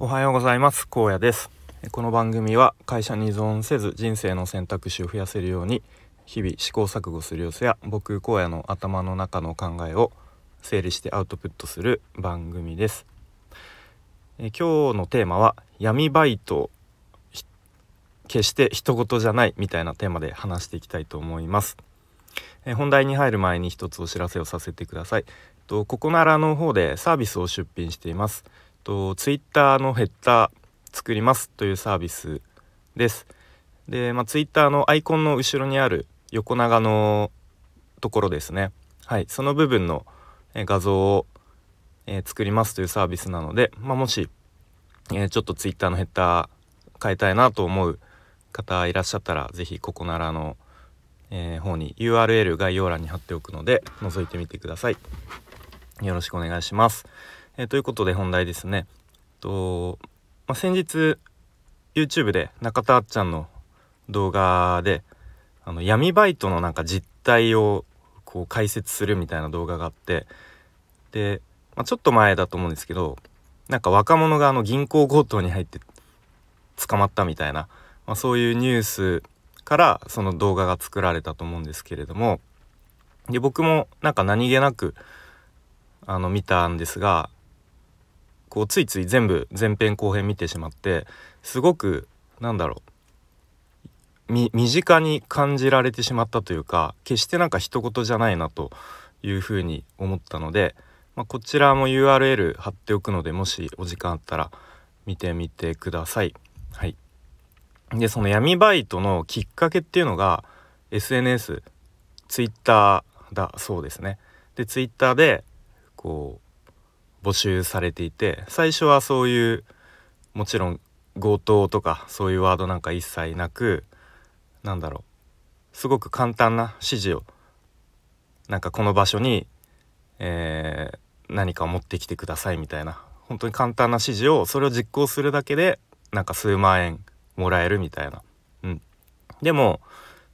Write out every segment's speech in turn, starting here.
おはようございます。高野です。この番組は会社に依存せず人生の選択肢を増やせるように日々試行錯誤する様子や僕荒野の頭の中の考えを整理してアウトプットする番組です。え今日のテーマは闇バイト決して人事じゃないみたいなテーマで話していきたいと思います。え本題に入る前に一つお知らせをさせてください。とここならの方でサービスを出品しています。と Twitter のヘッダー作りますというサービスです。で、まあ、Twitter のアイコンの後ろにある横長のところですね。はい、その部分の画像を、え、作りますというサービスなので、まあ、もし、え、ちょっと Twitter のヘッダー変えたいなと思う方いらっしゃったら是非ここならの、え、方に URL 概要欄に貼っておくので覗いてみてください。よろしくお願いします。えー、ということで本題ですね。とまあ、先日 YouTube で中田あっちゃんの動画であの闇バイトのなんか実態をこう解説するみたいな動画があってで、まあ、ちょっと前だと思うんですけどなんか若者があの銀行強盗に入って捕まったみたいな、まあ、そういうニュースからその動画が作られたと思うんですけれどもで僕もなんか何気なくあの見たんですがこうついつい全部前編後編見てしまってすごくなんだろう身近に感じられてしまったというか決してなんか人事じゃないなというふうに思ったので、まあ、こちらも URL 貼っておくのでもしお時間あったら見てみてください。はい、でその闇バイトのきっかけっていうのが SNS Twitter だそうですね。で Twitter でこう募集されていて最初はそういうもちろん強盗とかそういうワードなんか一切なくなんだろうすごく簡単な指示をなんかこの場所に、えー、何かを持ってきてくださいみたいな本当に簡単な指示をそれを実行するだけでなんか数万円もらえるみたいな。うん、でも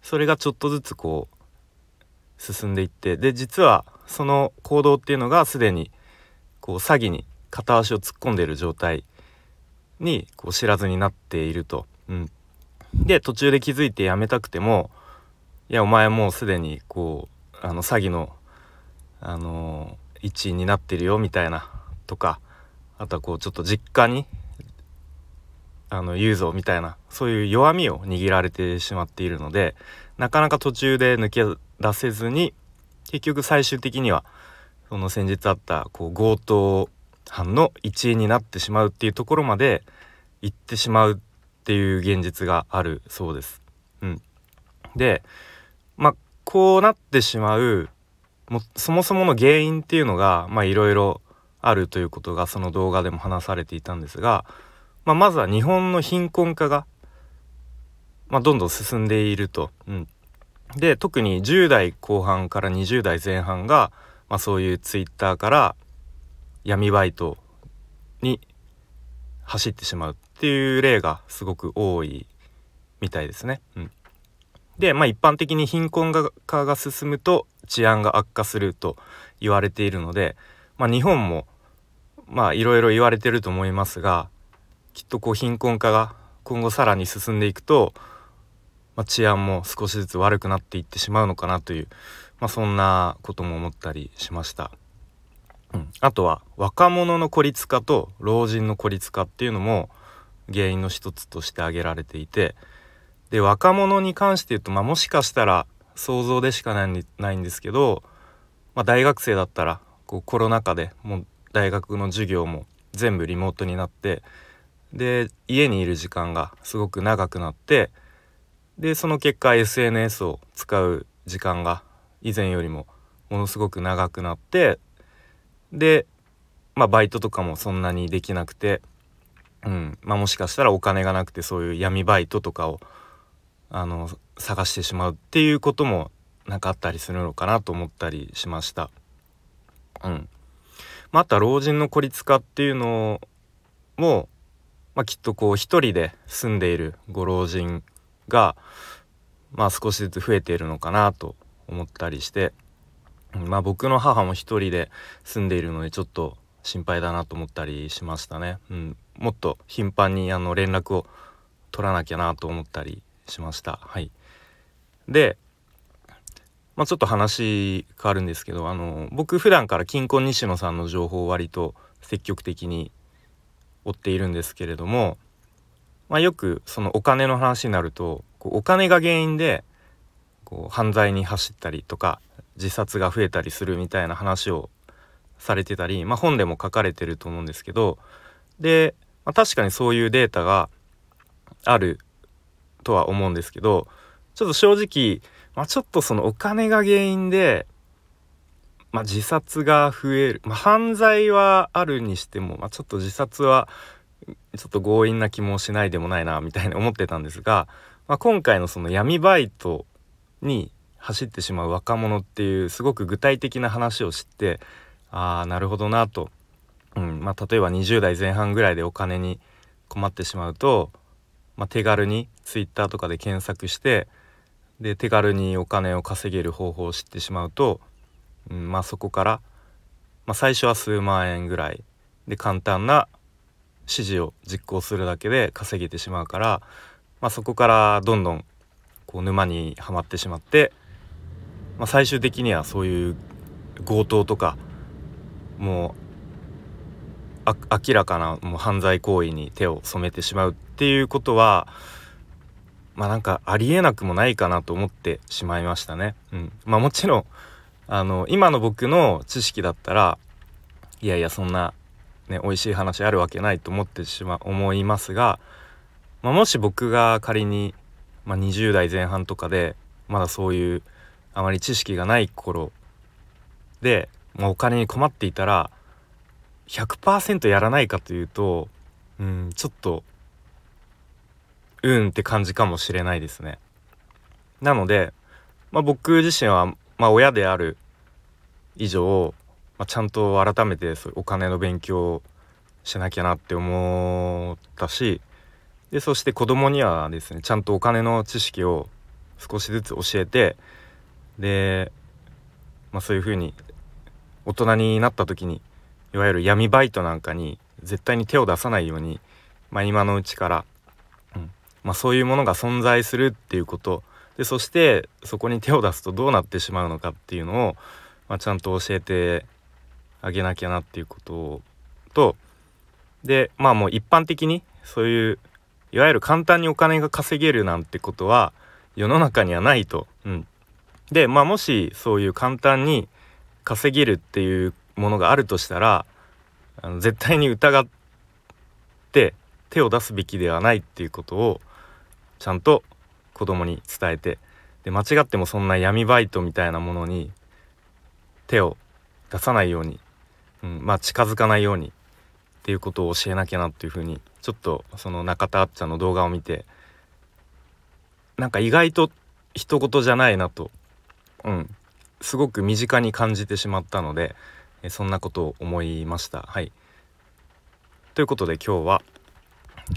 それがちょっとずつこう進んでいってで実はその行動っていうのがすでにこう詐欺に片足を突っ込んでいる状態にこう知らずになっていると。うん、で途中で気づいてやめたくてもいやお前もうすでにこうあの詐欺のあの一員になってるよみたいなとかあとはこうちょっと実家にあの言うぞみたいなそういう弱みを握られてしまっているのでなかなか途中で抜け出せずに結局最終的にはその先日あったこう強盗犯の一員になってしまうっていうところまで行ってしまうっていう現実があるそうです。うん、でまあこうなってしまうもそもそもの原因っていうのがまあいろいろあるということがその動画でも話されていたんですが、まあ、まずは日本の貧困化が、まあ、どんどん進んでいると。うん、で特に10代後半から20代前半がまあ、そういうツイッターから闇バイトに走ってしまうっていう例がすごく多いみたいですね。うん、で、まあ、一般的に貧困化が進むと治安が悪化すると言われているので、まあ、日本もまあいろいろ言われてると思いますがきっとこう貧困化が今後さらに進んでいくと、まあ、治安も少しずつ悪くなっていってしまうのかなというまあ、そんなことも思ったりしました。うん、あとは若者の孤立化と老人の孤立化っていうのも原因の一つとして挙げられていてで若者に関して言うと、まあ、もしかしたら想像でしかないんですけど、まあ、大学生だったらこうコロナ禍でもう大学の授業も全部リモートになってで家にいる時間がすごく長くなってでその結果 SNS を使う時間が以前よりもものすごく長くなってでまあバイトとかもそんなにできなくて、うんまあ、もしかしたらお金がなくてそういう闇バイトとかをあの探してしまうっていうこともなかあったりするのかなと思ったりしました。うんまた老人の孤立化っていうのも、まあ、きっとこう一人で住んでいるご老人が、まあ、少しずつ増えているのかなと思ったりしてまあ僕の母も一人で住んでいるのでちょっと心配だなと思ったりしましたね。うん、もっと頻繁にあの連絡を取らなきゃなと思ったりしました。はい、で、まあ、ちょっと話変わるんですけどあの僕普段から金婚西野さんの情報を割と積極的に追っているんですけれども、まあ、よくそのお金の話になるとこうお金が原因でこう犯罪に走ったりとか自殺が増えたりするみたいな話をされてたり、まあ、本でも書かれてると思うんですけどで、まあ、確かにそういうデータがあるとは思うんですけどちょっと正直、まあ、ちょっとそのお金が原因で、まあ、自殺が増える、まあ、犯罪はあるにしても、ま、ちょっと自殺はちょっと強引な気もしないでもないなみたいに思ってたんですが、まあ、今回のその闇バイトに走ってしまう若者っていうすごく具体的な話を知ってああなるほどなと、うんまあ、例えば20代前半ぐらいでお金に困ってしまうと、まあ、手軽に Twitter とかで検索してで手軽にお金を稼げる方法を知ってしまうと、うんまあ、そこから、まあ、最初は数万円ぐらいで簡単な指示を実行するだけで稼げてしまうから、まあ、そこからどんどんこう沼にはまってしまって、まあ、最終的にはそういう強盗とかもう明らかなもう犯罪行為に手を染めてしまうっていうことはまあなんかありえなくもないかなと思ってしまいましたね。うん、まあもちろんあの今の僕の知識だったらいやいやそんなね美味しい話あるわけないと思ってしま思いますが、まあ、もし僕が仮にまあ、20代前半とかでまだそういうあまり知識がない頃で、まあ、お金に困っていたら100%やらないかというとうんちょっとうんって感じかもしれないですね。なので、まあ、僕自身は、まあ、親である以上、まあ、ちゃんと改めてお金の勉強をしなきゃなって思ったしでそして子供にはですねちゃんとお金の知識を少しずつ教えてで、まあ、そういうふうに大人になった時にいわゆる闇バイトなんかに絶対に手を出さないように、まあ、今のうちから、うんまあ、そういうものが存在するっていうことでそしてそこに手を出すとどうなってしまうのかっていうのを、まあ、ちゃんと教えてあげなきゃなっていうこととでまあもう一般的にそういういわゆる簡単にお金が稼げるなんてことは世の中にはないと。うん、でまあもしそういう簡単に稼げるっていうものがあるとしたらあの絶対に疑って手を出すべきではないっていうことをちゃんと子供に伝えてで間違ってもそんな闇バイトみたいなものに手を出さないように、うん、まあ近づかないようにっていうことを教えなきゃなっていうふうにちょっとその中田あっちゃんの動画を見てなんか意外と人事じゃないなと。うん。すごく身近に感じてしまったのでそんなことを思いました。はい。ということで今日は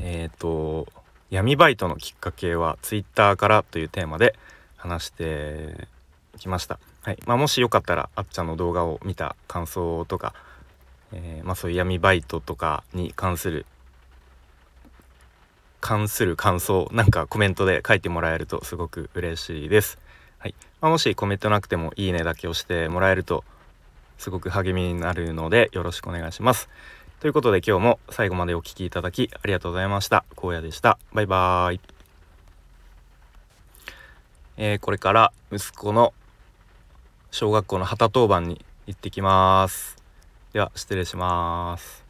えっ、ー、と闇バイトのきっかけは Twitter からというテーマで話してきました。はい。まあ、もしよかったらあっちゃんの動画を見た感想とか、えー、まあ、そういう闇バイトとかに関する関する感想なんかコメントで書いてもらえるとすごく嬉しいです。はいまあ、もしコメントなくてもいいねだけ押してもらえるとすごく励みになるのでよろしくお願いします。ということで今日も最後までお聴きいただきありがとうございました。荒野でした。バイバーイ。えー、これから息子の小学校の旗当番に行ってきます。では失礼します。